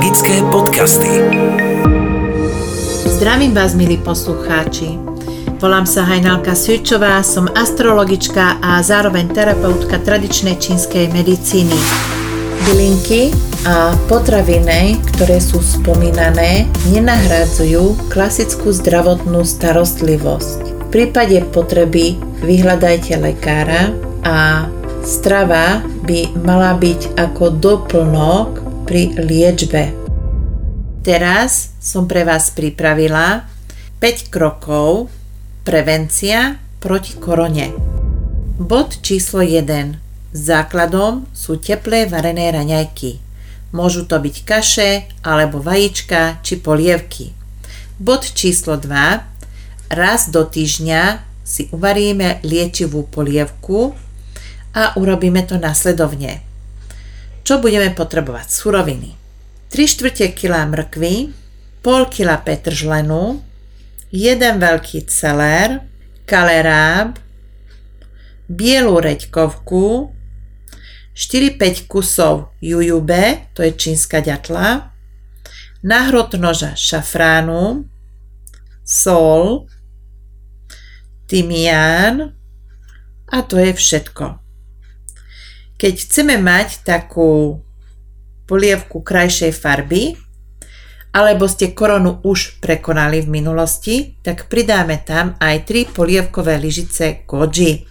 Magické podcasty. Zdravím vás, milí poslucháči. Volám sa Hajnalka Svičová, som astrologička a zároveň terapeutka tradičnej čínskej medicíny. Bylinky a potraviny, ktoré sú spomínané, nenahrádzajú klasickú zdravotnú starostlivosť. V prípade potreby vyhľadajte lekára a strava by mala byť ako doplnok pri liečbe. Teraz som pre vás pripravila 5 krokov prevencia proti korone. Bod číslo 1. Základom sú teplé varené raňajky. Môžu to byť kaše alebo vajíčka či polievky. Bod číslo 2. Raz do týždňa si uvaríme liečivú polievku a urobíme to následovne. Čo budeme potrebovať? Suroviny. 3 štvrte kila mrkvy, pol kila petržlenu, jeden veľký celer, kaleráb, bielú reďkovku, 4-5 kusov jujube, to je čínska ďatla, nahrot noža šafránu, sol, tymián a to je všetko. Keď chceme mať takú polievku krajšej farby, alebo ste koronu už prekonali v minulosti, tak pridáme tam aj 3 polievkové lyžice goji.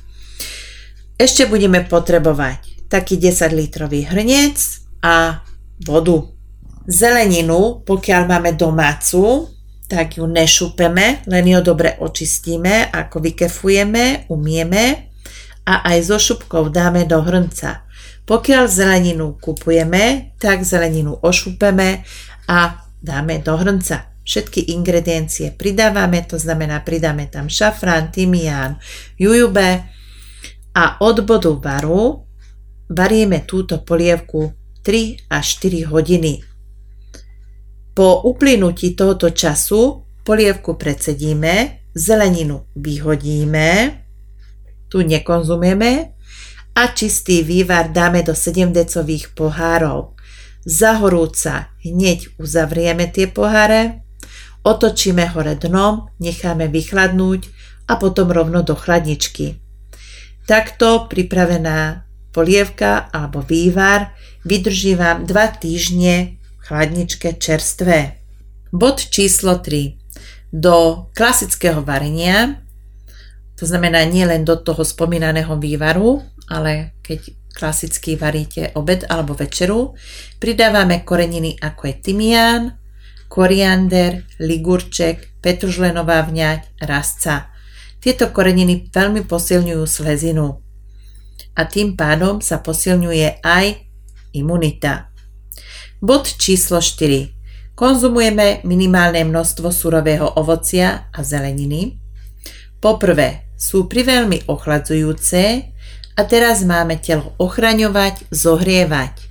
Ešte budeme potrebovať taký 10 litrový hrniec a vodu. Zeleninu, pokiaľ máme domácu, tak ju nešupeme, len ju dobre očistíme, ako vykefujeme, umieme a aj so šupkou dáme do hrnca. Pokiaľ zeleninu kupujeme, tak zeleninu ošupeme a dáme do hrnca. Všetky ingrediencie pridávame, to znamená pridáme tam šafrán, tymián, jujube a od bodu varu varieme túto polievku 3 až 4 hodiny. Po uplynutí tohoto času polievku predsedíme, zeleninu vyhodíme, tu nekonzumujeme a čistý vývar dáme do 7 decových pohárov. Za horúca hneď uzavrieme tie poháre, otočíme hore dnom, necháme vychladnúť a potom rovno do chladničky. Takto pripravená polievka alebo vývar vydrží vám 2 týždne v chladničke čerstvé. Bod číslo 3. Do klasického varenia to znamená nie len do toho spomínaného vývaru, ale keď klasicky varíte obed alebo večeru, pridávame koreniny ako je tymián, koriander, ligurček, petružlenová vňať, rastca. Tieto koreniny veľmi posilňujú slezinu a tým pádom sa posilňuje aj imunita. Bod číslo 4. Konzumujeme minimálne množstvo surového ovocia a zeleniny. Poprvé, sú priveľmi ochladzujúce a teraz máme telo ochraňovať, zohrievať.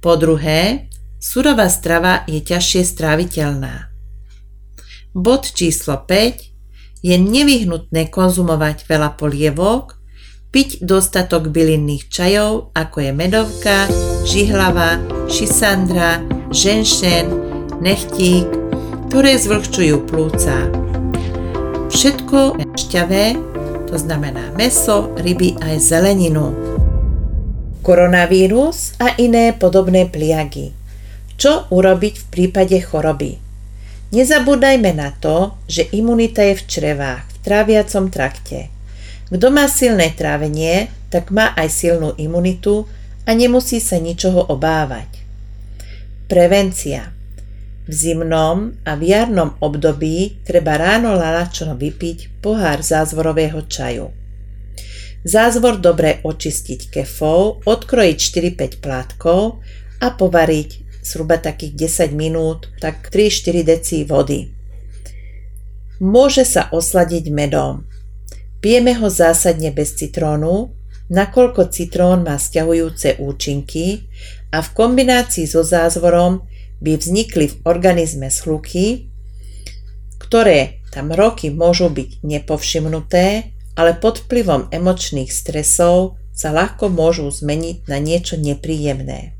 Po druhé, surová strava je ťažšie stráviteľná. Bod číslo 5 je nevyhnutné konzumovať veľa polievok, piť dostatok bylinných čajov, ako je medovka, žihlava, šisandra, ženšen, nechtík, ktoré zvlhčujú plúca. Všetko šťavé to znamená meso, ryby aj zeleninu. Koronavírus a iné podobné pliagy. Čo urobiť v prípade choroby? Nezabúdajme na to, že imunita je v črevách, v tráviacom trakte. Kto má silné trávenie, tak má aj silnú imunitu a nemusí sa ničoho obávať. Prevencia – v zimnom a v jarnom období treba ráno lalačno vypiť pohár zázvorového čaju. Zázvor dobre očistiť kefou, odkrojiť 4-5 plátkov a povariť zhruba takých 10 minút, tak 3-4 deci vody. Môže sa osladiť medom. Pijeme ho zásadne bez citrónu, nakoľko citrón má stiahujúce účinky a v kombinácii so zázvorom by vznikli v organizme schluky, ktoré tam roky môžu byť nepovšimnuté, ale pod vplyvom emočných stresov sa ľahko môžu zmeniť na niečo nepríjemné.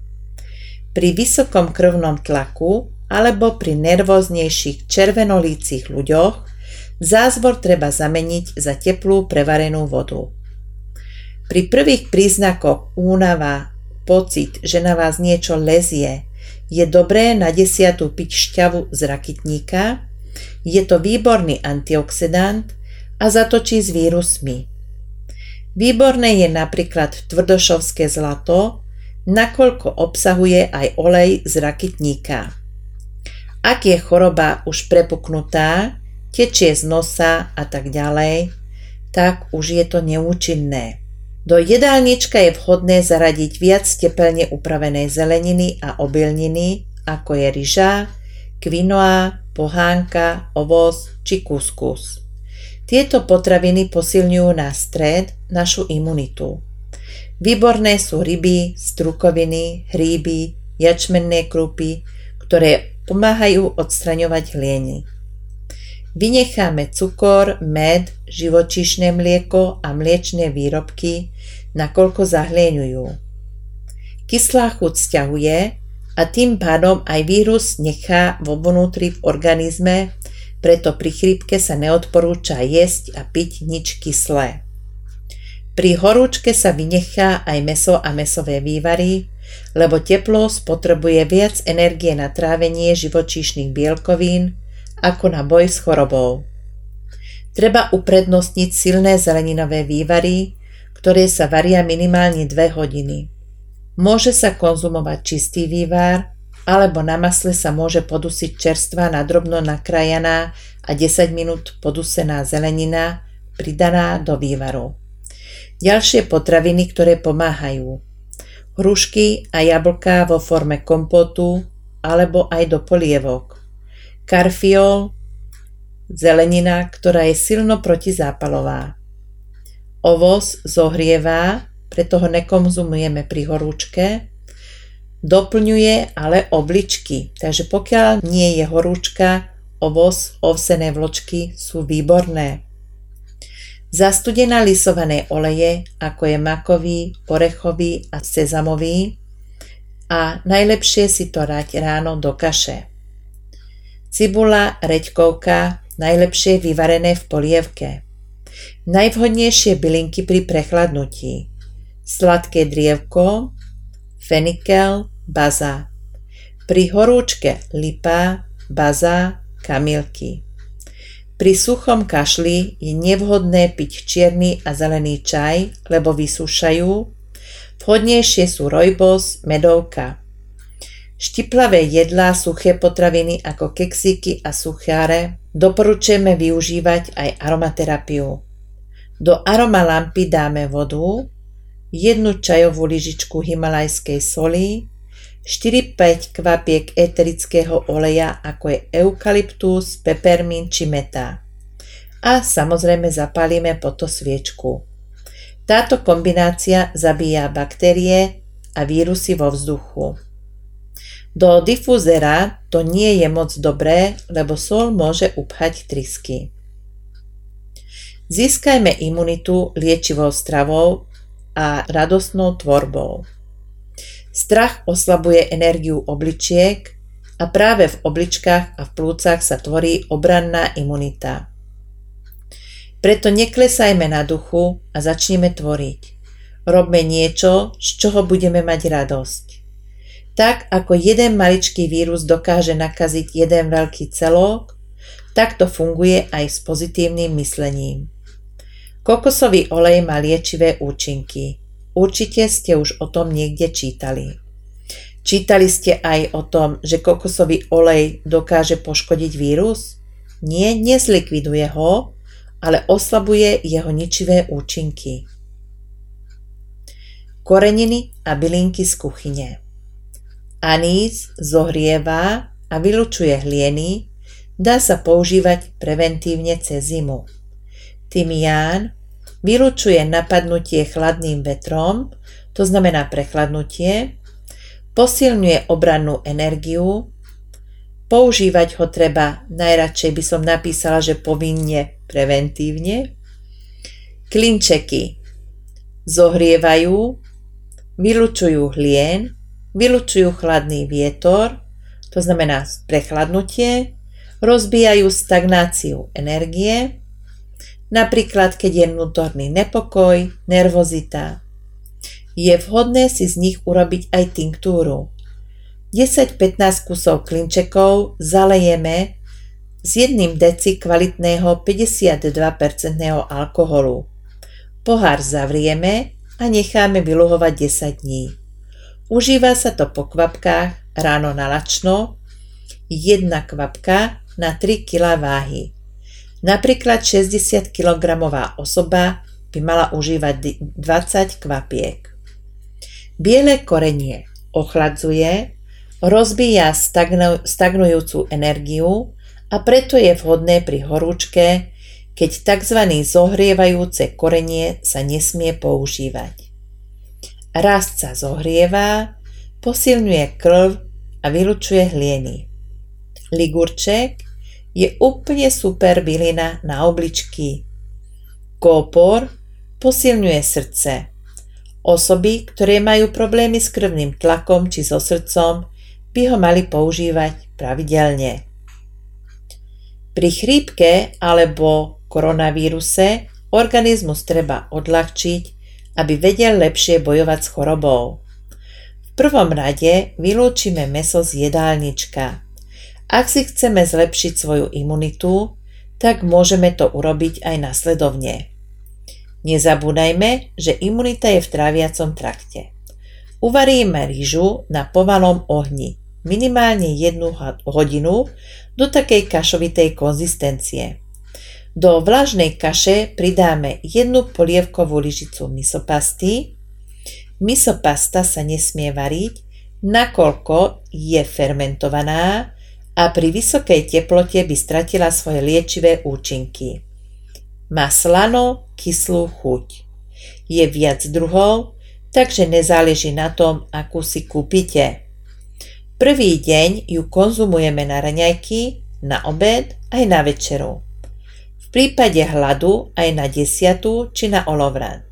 Pri vysokom krvnom tlaku alebo pri nervóznejších červenolícich ľuďoch zázvor treba zameniť za teplú prevarenú vodu. Pri prvých príznakoch únava, pocit, že na vás niečo lezie, je dobré na desiatu piť šťavu z rakitníka, je to výborný antioxidant a zatočí s vírusmi. Výborné je napríklad tvrdošovské zlato, nakoľko obsahuje aj olej z rakitníka. Ak je choroba už prepuknutá, tečie z nosa a tak ďalej, tak už je to neúčinné. Do jedálnička je vhodné zaradiť viac tepelne upravenej zeleniny a obilniny, ako je ryža, kvinoa, pohánka, ovoz či kuskus. Tieto potraviny posilňujú na stred našu imunitu. Výborné sú ryby, strukoviny, hríby, jačmenné krupy, ktoré pomáhajú odstraňovať hlieny. Vynecháme cukor, med, živočíšne mlieko a mliečne výrobky, nakoľko zahlieňujú. Kyslá chuť stiahuje a tým pádom aj vírus nechá vo vnútri v organizme, preto pri chrípke sa neodporúča jesť a piť nič kyslé. Pri horúčke sa vynechá aj meso a mesové vývary, lebo teplo spotrebuje viac energie na trávenie živočíšnych bielkovín ako na boj s chorobou. Treba uprednostniť silné zeleninové vývary, ktoré sa varia minimálne 2 hodiny. Môže sa konzumovať čistý vývar, alebo na masle sa môže podusiť čerstvá nadrobno nakrajaná a 10 minút podusená zelenina pridaná do vývaru. Ďalšie potraviny, ktoré pomáhajú. Hrušky a jablká vo forme kompotu alebo aj do polievok. Karfiol, zelenina, ktorá je silno protizápalová. Ovoz zohrievá, preto ho nekonzumujeme pri horúčke. Doplňuje ale obličky, takže pokiaľ nie je horúčka, ovoz, ovsené vločky sú výborné. Zastudená lisované oleje, ako je makový, orechový a sezamový a najlepšie si to rať ráno do kaše. Cibula, reďkovka, najlepšie vyvarené v polievke. Najvhodnejšie bylinky pri prechladnutí. Sladké drievko, fenikel, baza. Pri horúčke lipa, baza, kamilky. Pri suchom kašli je nevhodné piť čierny a zelený čaj, lebo vysúšajú. Vhodnejšie sú rojbos, medovka. Štiplavé jedlá, suché potraviny ako keksíky a sucháre doporučujeme využívať aj aromaterapiu. Do aromalampy dáme vodu, jednu čajovú lyžičku himalajskej soli, 4-5 kvapiek eterického oleja ako je eukalyptus, pepermín či meta. A samozrejme zapálime po to sviečku. Táto kombinácia zabíja baktérie a vírusy vo vzduchu. Do difúzera to nie je moc dobré, lebo sol môže upchať trysky. Získajme imunitu liečivou stravou a radostnou tvorbou. Strach oslabuje energiu obličiek a práve v obličkách a v plúcach sa tvorí obranná imunita. Preto neklesajme na duchu a začneme tvoriť. Robme niečo, z čoho budeme mať radosť. Tak ako jeden maličký vírus dokáže nakaziť jeden veľký celok, tak to funguje aj s pozitívnym myslením. Kokosový olej má liečivé účinky. Určite ste už o tom niekde čítali. Čítali ste aj o tom, že kokosový olej dokáže poškodiť vírus? Nie, nezlikviduje ho, ale oslabuje jeho ničivé účinky. Koreniny a bylinky z kuchyne. Anís zohrieva a vylučuje hlieny, dá sa používať preventívne cez zimu. Tymián vylučuje napadnutie chladným vetrom, to znamená prechladnutie, posilňuje obrannú energiu, používať ho treba, najradšej by som napísala, že povinne preventívne. Klinčeky zohrievajú, vylučujú hlien, vylučujú chladný vietor, to znamená prechladnutie, rozbijajú stagnáciu energie, napríklad keď je vnútorný nepokoj, nervozita. Je vhodné si z nich urobiť aj tinktúru. 10-15 kusov klinčekov zalejeme s jedným deci kvalitného 52% alkoholu. Pohár zavrieme a necháme vyluhovať 10 dní. Užíva sa to po kvapkách ráno na lačno, jedna kvapka na 3 kg váhy. Napríklad 60 kg osoba by mala užívať 20 kvapiek. Biele korenie ochladzuje, rozbíja stagnu, stagnujúcu energiu a preto je vhodné pri horúčke, keď tzv. zohrievajúce korenie sa nesmie používať. Rast sa zohrieva, posilňuje krv a vylučuje hlieny. Ligurček je úplne super bylina na obličky. Kópor posilňuje srdce. Osoby, ktoré majú problémy s krvným tlakom či so srdcom, by ho mali používať pravidelne. Pri chrípke alebo koronavíruse organizmus treba odľahčiť, aby vedel lepšie bojovať s chorobou. V prvom rade vylúčime meso z jedálnička. Ak si chceme zlepšiť svoju imunitu, tak môžeme to urobiť aj nasledovne. Nezabúdajme, že imunita je v tráviacom trakte. Uvaríme rýžu na pomalom ohni minimálne jednu hodinu do takej kašovitej konzistencie. Do vlažnej kaše pridáme jednu polievkovú lyžicu misopasty. Misopasta sa nesmie variť, nakoľko je fermentovaná a pri vysokej teplote by stratila svoje liečivé účinky. Má slano, kyslú chuť. Je viac druhov, takže nezáleží na tom, akú si kúpite. Prvý deň ju konzumujeme na raňajky, na obed aj na večeru. V prípade hladu aj na desiatu či na olovrant.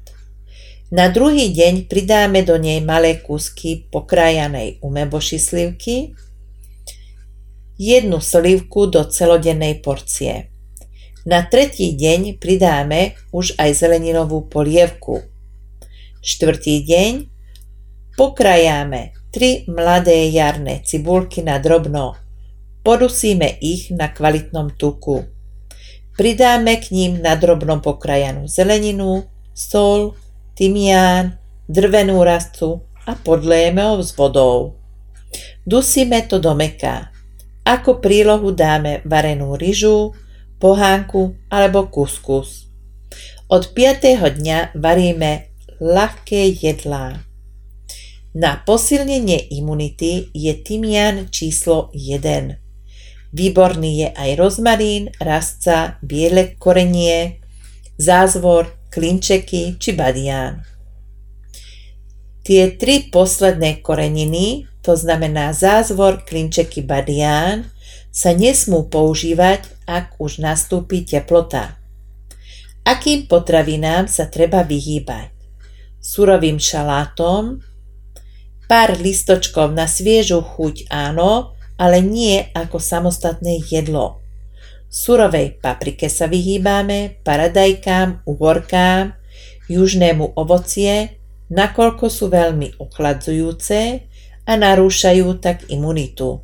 Na druhý deň pridáme do nej malé kúsky pokrájanej umeboši slivky, jednu slivku do celodennej porcie. Na tretí deň pridáme už aj zeleninovú polievku. Štvrtý deň pokrajáme 3 mladé jarné cibulky na drobno. Podusíme ich na kvalitnom tuku. Pridáme k ním na drobno pokrajanú zeleninu, sol, tymián, drvenú rastu a podlejeme ho s vodou. Dusíme to do meka. Ako prílohu dáme varenú ryžu, pohánku alebo kuskus. Od 5. dňa varíme ľahké jedlá. Na posilnenie imunity je tymián číslo 1. Výborný je aj rozmarín, rastca, biele korenie, zázvor, klinčeky či badián. Tie tri posledné koreniny, to znamená zázvor, klinčeky, badián, sa nesmú používať, ak už nastúpi teplota. Akým potravinám sa treba vyhýbať? Surovým šalátom, Pár listočkov na sviežu chuť áno, ale nie ako samostatné jedlo. Surovej paprike sa vyhýbame, paradajkám, uhorkám, južnému ovocie, nakoľko sú veľmi ochladzujúce a narúšajú tak imunitu.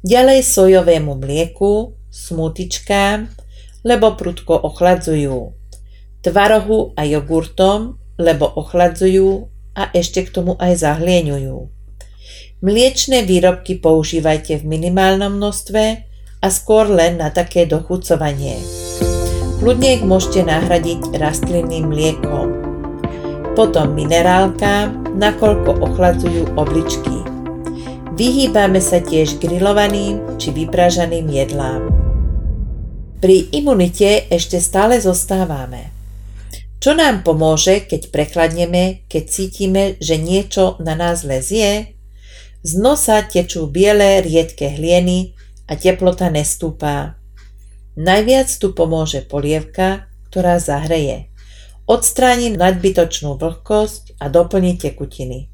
Ďalej sojovému mlieku, smutičkám, lebo prudko ochladzujú. Tvarohu a jogurtom, lebo ochladzujú a ešte k tomu aj zahlieňujú. Mliečné výrobky používajte v minimálnom množstve a skôr len na také dochucovanie. Kľudne ich môžete nahradiť rastlinným mliekom. Potom minerálka, nakoľko ochladzujú obličky. Vyhýbame sa tiež grillovaným či vypražaným jedlám. Pri imunite ešte stále zostávame. Čo nám pomôže, keď prechladneme, keď cítime, že niečo na nás lezie? Z nosa tečú biele, riedke hlieny a teplota nestúpá. Najviac tu pomôže polievka, ktorá zahreje. Odstráni nadbytočnú vlhkosť a doplní tekutiny.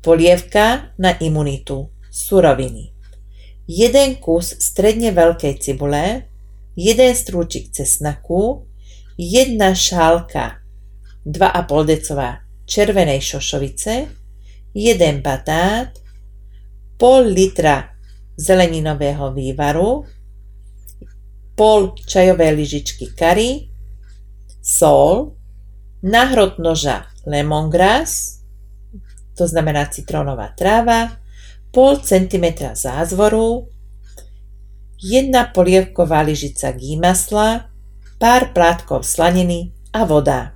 Polievka na imunitu. Suroviny. Jeden kus stredne veľkej cibule, jeden strúčik cesnaku, jedna šálka 2,5 decová červenej šošovice, jeden batát, pol litra zeleninového vývaru, pol čajovej lyžičky kary, sol, nahrot noža lemongrass, to znamená citrónová tráva, pol centimetra zázvoru, jedna polievková lyžica gý masla, pár plátkov slaniny a voda.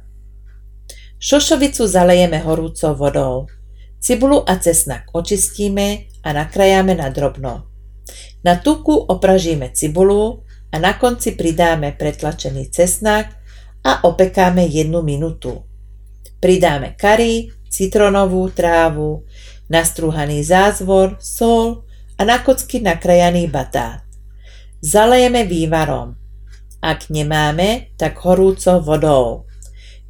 Šošovicu zalejeme horúcou vodou. Cibulu a cesnak očistíme a nakrájame na drobno. Na tuku opražíme cibulu a na konci pridáme pretlačený cesnak a opekáme jednu minútu. Pridáme kary, citronovú trávu, nastrúhaný zázvor, sol a na kocky nakrajaný batát. Zalejeme vývarom. Ak nemáme, tak horúcou vodou.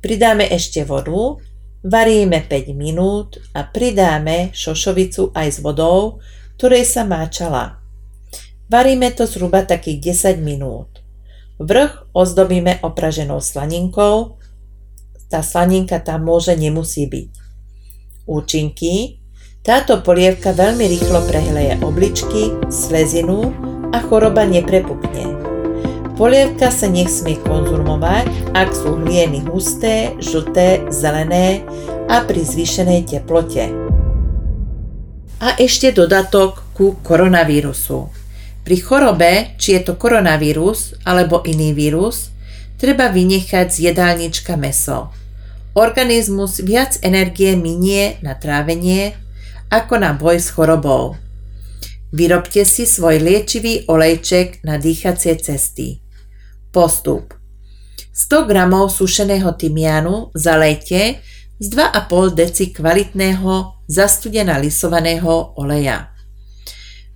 Pridáme ešte vodu, varíme 5 minút a pridáme šošovicu aj s vodou, ktorej sa máčala. Varíme to zhruba takých 10 minút. Vrch ozdobíme opraženou slaninkou, tá slaninka tam môže, nemusí byť. Účinky táto polievka veľmi rýchlo prehleje obličky, slezinu a choroba neprepukne. Polievka sa nesmie konzumovať, ak sú hlieny husté, žlté, zelené a pri zvýšenej teplote. A ešte dodatok ku koronavírusu. Pri chorobe, či je to koronavírus alebo iný vírus, treba vynechať z jedálnička meso. Organizmus viac energie minie na trávenie ako na boj s chorobou. Vyrobte si svoj liečivý olejček na dýchacie cesty. Postup 100 g sušeného tymiánu zalejte z 2,5 deci kvalitného zastudená lisovaného oleja.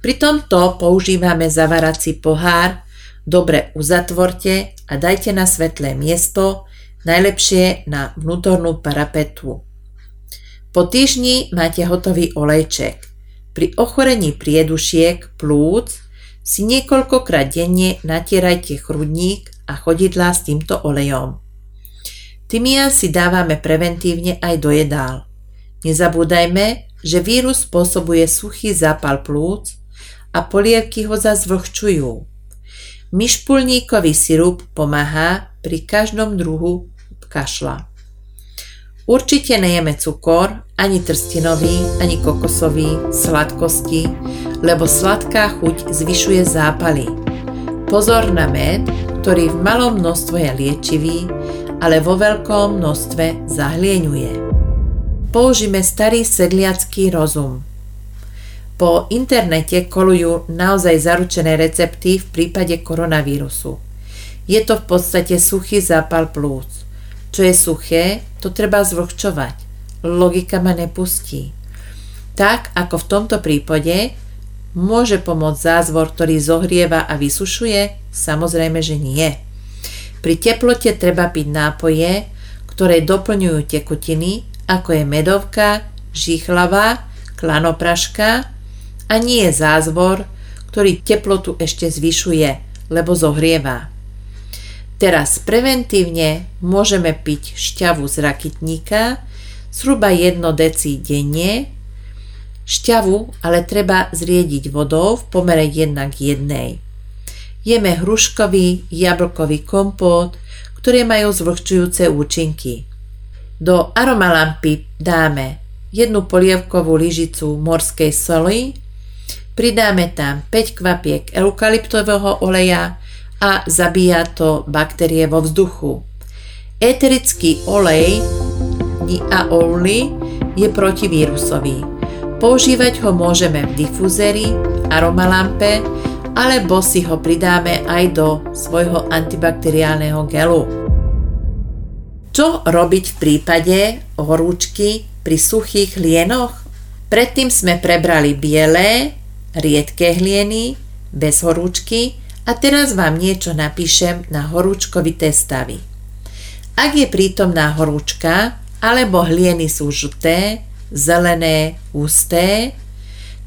Pri tomto používame zavarací pohár, dobre uzatvorte a dajte na svetlé miesto, najlepšie na vnútornú parapetu. Po týždni máte hotový olejček. Pri ochorení priedušiek, plúc si niekoľkokrát denne natierajte chrudník a chodidlá s týmto olejom. Tymián si dávame preventívne aj do jedál. Nezabúdajme, že vírus spôsobuje suchý zápal plúc a polievky ho zazvlhčujú. Myšpulníkový sirup pomáha pri každom druhu kašla. Určite nejeme cukor, ani trstinový, ani kokosový, sladkosti, lebo sladká chuť zvyšuje zápaly. Pozor na med, ktorý v malom množstve je liečivý, ale vo veľkom množstve zahlieňuje. Použíme starý sedliacký rozum. Po internete kolujú naozaj zaručené recepty v prípade koronavírusu. Je to v podstate suchý zápal plúc. Čo je suché, to treba zvlhčovať. Logika ma nepustí. Tak ako v tomto prípade môže pomôcť zázvor, ktorý zohrieva a vysušuje? Samozrejme, že nie. Pri teplote treba piť nápoje, ktoré doplňujú tekutiny, ako je medovka, žichlava, klanopraška a nie je zázvor, ktorý teplotu ešte zvyšuje, lebo zohrieva. Teraz preventívne môžeme piť šťavu z rakitníka, zhruba 1 deci denne. Šťavu ale treba zriediť vodou v pomere 1 k 1. Jeme hruškový, jablkový kompót, ktoré majú zvlhčujúce účinky. Do aromalampy dáme jednu polievkovú lyžicu morskej soli, pridáme tam 5 kvapiek eukalyptového oleja, a zabíja to baktérie vo vzduchu. Eterický olej Niaouli je protivírusový. Používať ho môžeme v difuzeri, aromalampe alebo si ho pridáme aj do svojho antibakteriálneho gelu. Čo robiť v prípade horúčky pri suchých hlienoch? Predtým sme prebrali biele, riedké hlieny, bez horúčky a teraz vám niečo napíšem na horúčkovité stavy. Ak je prítomná horúčka alebo hlieny sú žuté, zelené, husté,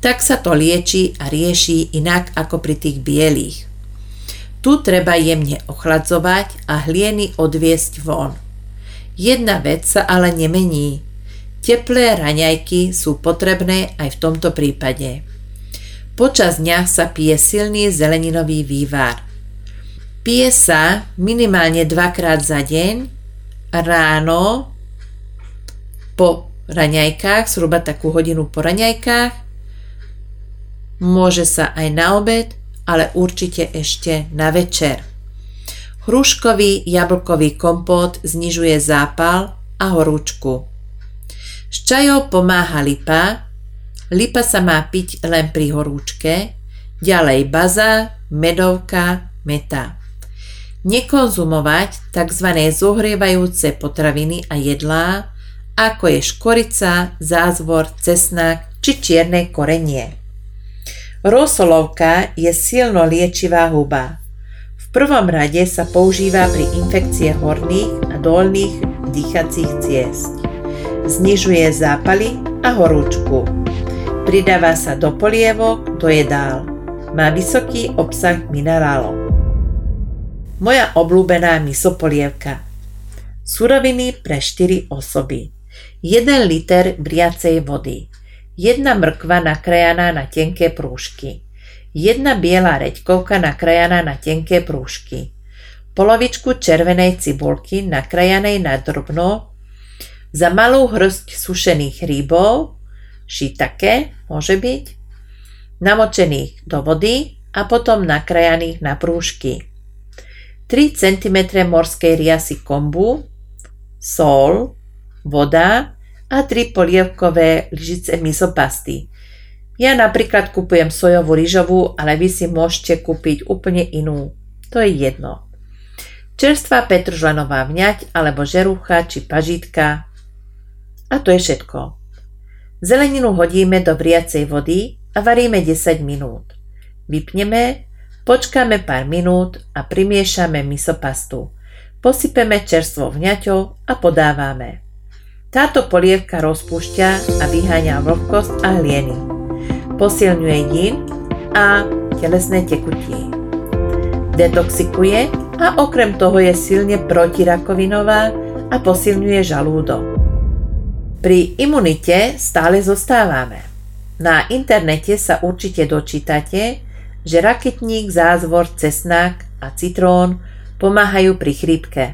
tak sa to lieči a rieši inak ako pri tých bielých. Tu treba jemne ochladzovať a hlieny odviesť von. Jedna vec sa ale nemení. Teplé raňajky sú potrebné aj v tomto prípade. Počas dňa sa pije silný zeleninový vývar. Pije sa minimálne dvakrát za deň, ráno, po raňajkách, zhruba takú hodinu po raňajkách Môže sa aj na obed, ale určite ešte na večer. Hruškový jablkový kompót znižuje zápal a horúčku. S čajou pomáha lipa. Lipa sa má piť len pri horúčke, ďalej baza, medovka, meta. Nekonzumovať tzv. zohrievajúce potraviny a jedlá, ako je škorica, zázvor, cesnak či čierne korenie. Rosolovka je silno liečivá huba. V prvom rade sa používa pri infekcie horných a dolných dýchacích ciest. Znižuje zápaly a horúčku. Pridáva sa do polievok, do jedál. Má vysoký obsah minerálov. Moja obľúbená misopolievka. Suroviny pre 4 osoby. 1 liter vriacej vody. Jedna mrkva nakrajaná na tenké prúžky, jedna biela reďkovka nakrajaná na tenké prúžky, polovičku červenej cibulky nakrajanej na drobno, za malú hrst sušených hríbov, šitake môže byť, namočených do vody a potom nakrajaných na prúžky. 3 cm morskej riasy kombu, sol, voda a tri polievkové lyžice misopasty. Ja napríklad kupujem sojovú rýžovú, ale vy si môžete kúpiť úplne inú. To je jedno. Čerstvá petržlenová vňať alebo žerucha či pažitka. A to je všetko. Zeleninu hodíme do vriacej vody a varíme 10 minút. Vypneme, počkáme pár minút a primiešame misopastu. Posypeme čerstvou vňaťou a podávame. Táto polievka rozpúšťa a vyháňa vlhkosť a hlieny. Posilňuje yin a telesné tekutie. Detoxikuje a okrem toho je silne protirakovinová a posilňuje žalúdok. Pri imunite stále zostávame. Na internete sa určite dočítate, že raketník, zázvor, cesnak a citrón pomáhajú pri chrípke.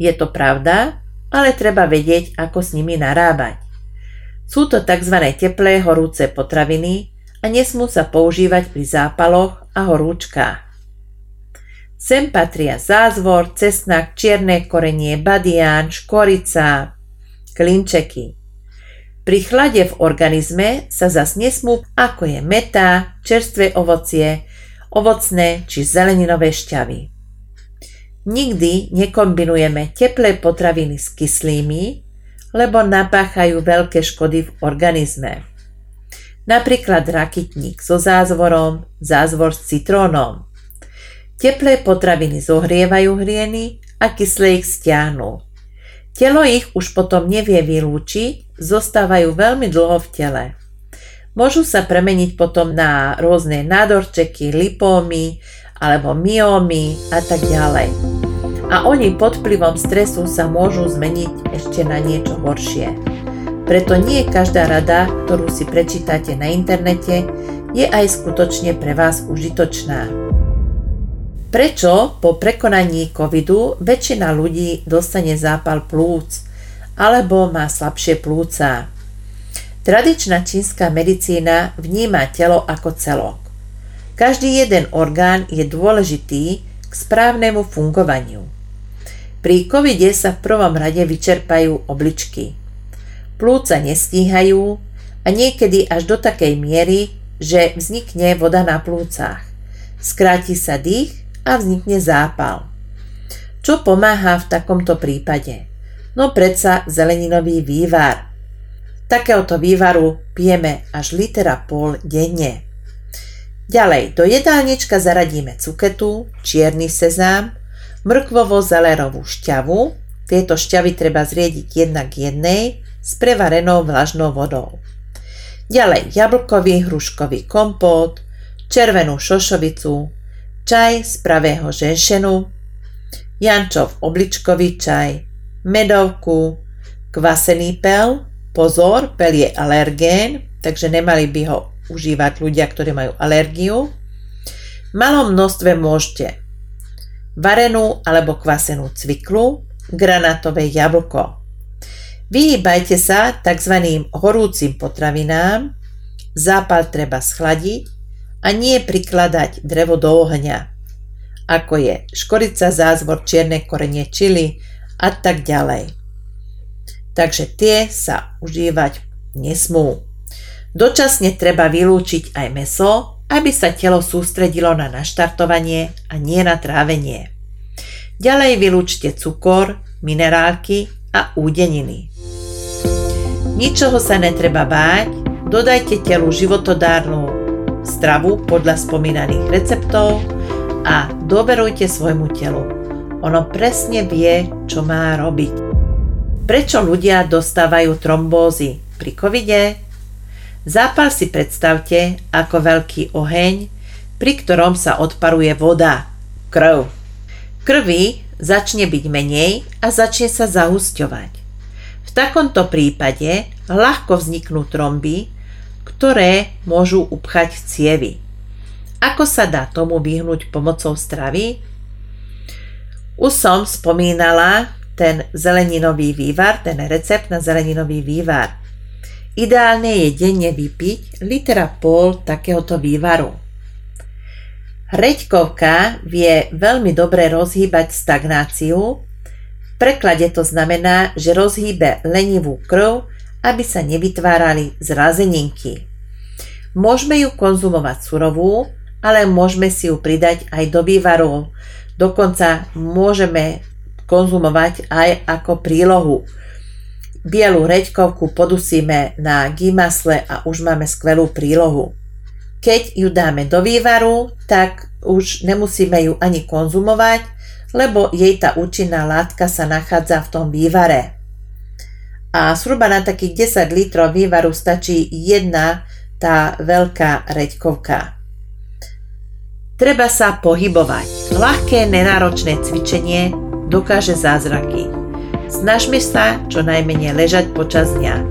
Je to pravda, ale treba vedieť, ako s nimi narábať. Sú to tzv. teplé horúce potraviny a nesmú sa používať pri zápaloch a horúčkách. Sem patria zázvor, cesnak, čierne korenie, badián, škorica, klinčeky. Pri chlade v organizme sa zas nesmú, ako je meta, čerstvé ovocie, ovocné či zeleninové šťavy. Nikdy nekombinujeme teplé potraviny s kyslými, lebo napáchajú veľké škody v organizme. Napríklad rakitník so zázvorom, zázvor s citrónom. Teplé potraviny zohrievajú hrieny a kyslé ich stiahnu. Telo ich už potom nevie vylúčiť, zostávajú veľmi dlho v tele. Môžu sa premeniť potom na rôzne nádorčeky, lipómy alebo myómy a tak ďalej a oni pod vplyvom stresu sa môžu zmeniť ešte na niečo horšie. Preto nie každá rada, ktorú si prečítate na internete, je aj skutočne pre vás užitočná. Prečo po prekonaní covidu väčšina ľudí dostane zápal plúc alebo má slabšie plúca? Tradičná čínska medicína vníma telo ako celok. Každý jeden orgán je dôležitý k správnemu fungovaniu. Pri covide sa v prvom rade vyčerpajú obličky. Plúca nestíhajú a niekedy až do takej miery, že vznikne voda na plúcach. Skráti sa dých a vznikne zápal. Čo pomáha v takomto prípade? No predsa zeleninový vývar. Takéhoto vývaru pijeme až litera pol denne. Ďalej, do jedálnička zaradíme cuketu, čierny sezám, mrkvovo-zelerovú šťavu. Tieto šťavy treba zriediť jednak jednej s prevarenou vlažnou vodou. Ďalej jablkový hruškový kompót, červenú šošovicu, čaj z pravého ženšenu, jančov obličkový čaj, medovku, kvasený pel, pozor, pel je alergén, takže nemali by ho užívať ľudia, ktorí majú alergiu. V malom množstve môžete varenú alebo kvasenú cviklu, granátové jablko. Vyhýbajte sa tzv. horúcim potravinám, zápal treba schladiť a nie prikladať drevo do ohňa, ako je škorica, zázvor, čierne korenie čili a tak ďalej. Takže tie sa užívať nesmú. Dočasne treba vylúčiť aj meso, aby sa telo sústredilo na naštartovanie a nie na trávenie. Ďalej vylúčte cukor, minerálky a údeniny. Ničoho sa netreba báť, dodajte telu životodárnu stravu podľa spomínaných receptov a doverujte svojmu telu. Ono presne vie, čo má robiť. Prečo ľudia dostávajú trombózy pri covide? Zápal si predstavte ako veľký oheň, pri ktorom sa odparuje voda, krv. Krvi začne byť menej a začne sa zahusťovať takomto prípade ľahko vzniknú tromby, ktoré môžu upchať cievy. Ako sa dá tomu vyhnúť pomocou stravy? Už som spomínala ten zeleninový vývar, ten recept na zeleninový vývar. Ideálne je denne vypiť litera pol takéhoto vývaru. Hreďkovka vie veľmi dobre rozhýbať stagnáciu preklade to znamená, že rozhýbe lenivú krv, aby sa nevytvárali zrazeninky. Môžeme ju konzumovať surovú, ale môžeme si ju pridať aj do vývaru. Dokonca môžeme konzumovať aj ako prílohu. Bielu reďkovku podusíme na gimasle a už máme skvelú prílohu. Keď ju dáme do vývaru, tak už nemusíme ju ani konzumovať, lebo jej tá účinná látka sa nachádza v tom vývare. A zhruba na takých 10 litrov vývaru stačí jedna tá veľká reďkovka. Treba sa pohybovať. Ľahké, nenáročné cvičenie dokáže zázraky. Snažme sa čo najmenej ležať počas dňa.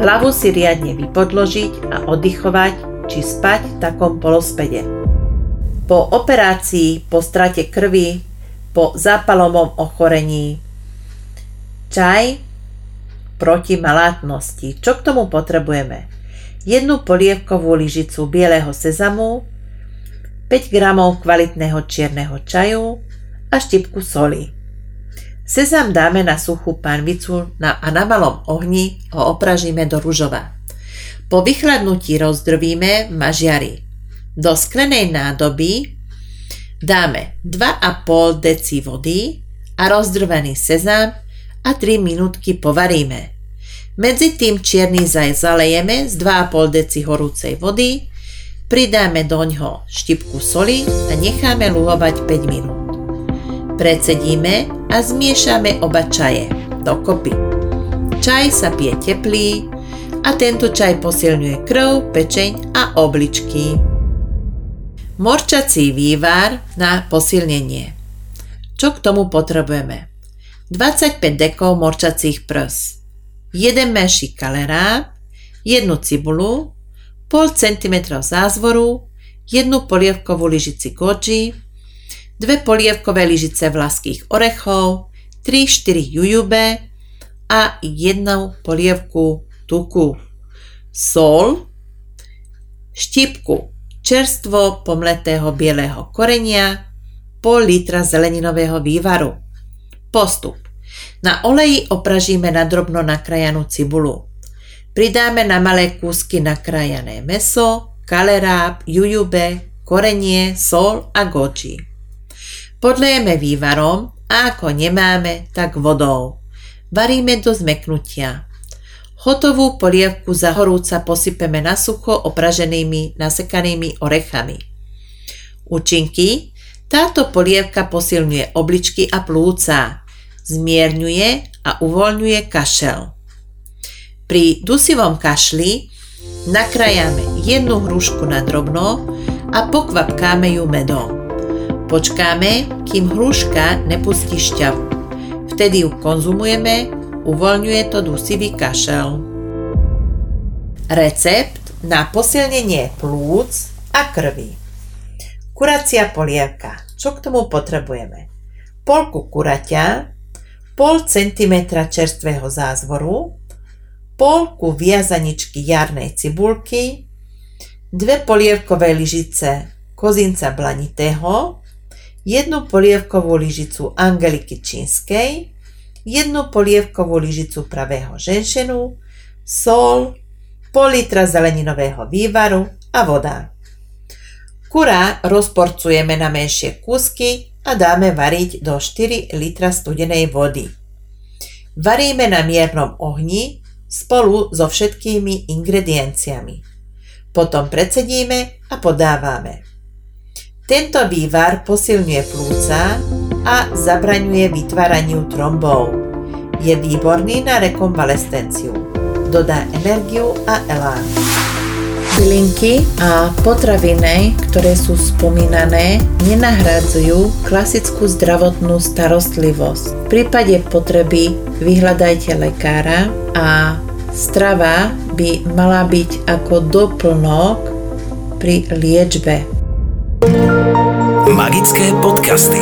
Hlavu si riadne vypodložiť a oddychovať či spať v takom polospede. Po operácii, po strate krvi, po zápalovom ochorení. Čaj proti malátnosti. Čo k tomu potrebujeme? Jednu polievkovú lyžicu bieleho sezamu, 5 g kvalitného čierneho čaju a štipku soli. Sezam dáme na suchú panvicu a na malom ohni ho opražíme do ružova. Po vychladnutí rozdrvíme mažiari. Do sklenej nádoby Dáme 2,5 deci vody a rozdrvený sezám a 3 minútky povaríme. Medzi tým čierny zaj zalejeme z 2,5 deci horúcej vody, pridáme do ňoho štipku soli a necháme luhovať 5 minút. Precedíme a zmiešame oba čaje dokopy. Čaj sa pije teplý a tento čaj posilňuje krv, pečeň a obličky. Morčací vývar na posilnenie. Čo k tomu potrebujeme? 25 dekov morčacích prs, 1 menší kalerá, 1 cibulu, pol cm zázvoru, 1 polievkovú lyžici goji, 2 polievkové lyžice vlaských orechov, 3-4 jujube a 1 polievku tuku, sol, štipku čerstvo pomletého bieleho korenia, pol litra zeleninového vývaru. Postup. Na oleji opražíme na drobno nakrajanú cibulu. Pridáme na malé kúsky nakrajané meso, kaleráb, jujube, korenie, sol a goji. Podlejeme vývarom a ako nemáme, tak vodou. Varíme do zmeknutia. Hotovú polievku za horúca posypeme na sucho opraženými nasekanými orechami. Účinky táto polievka posilňuje obličky a plúca, zmierňuje a uvoľňuje kašel. Pri dusivom kašli nakrájame jednu hrušku na drobno a pokvapkáme ju medom. Počkáme, kým hruška nepustí šťavu. Vtedy ju konzumujeme, uvoľňuje to dusivý kašel. Recept na posilnenie plúc a krvi. Kuracia polievka. Čo k tomu potrebujeme? Polku kuraťa, pol centimetra čerstvého zázvoru, polku viazaničky jarnej cibulky, dve polievkové lyžice kozinca blanitého, jednu polievkovú lyžicu Angeliky Čínskej, jednu polievkovú lyžicu pravého ženšenu, sol, pol litra zeleninového vývaru a voda. Kura rozporcujeme na menšie kúsky a dáme variť do 4 litra studenej vody. Varíme na miernom ohni spolu so všetkými ingredienciami. Potom predsedíme a podávame. Tento vývar posilňuje plúca a zabraňuje vytváraniu trombov. Je výborný na rekonvalescenciu. Dodá energiu a elán. Bylinky a potraviny, ktoré sú spomínané, nenahrádzajú klasickú zdravotnú starostlivosť. V prípade potreby vyhľadajte lekára a strava by mala byť ako doplnok pri liečbe. Magické podcasty.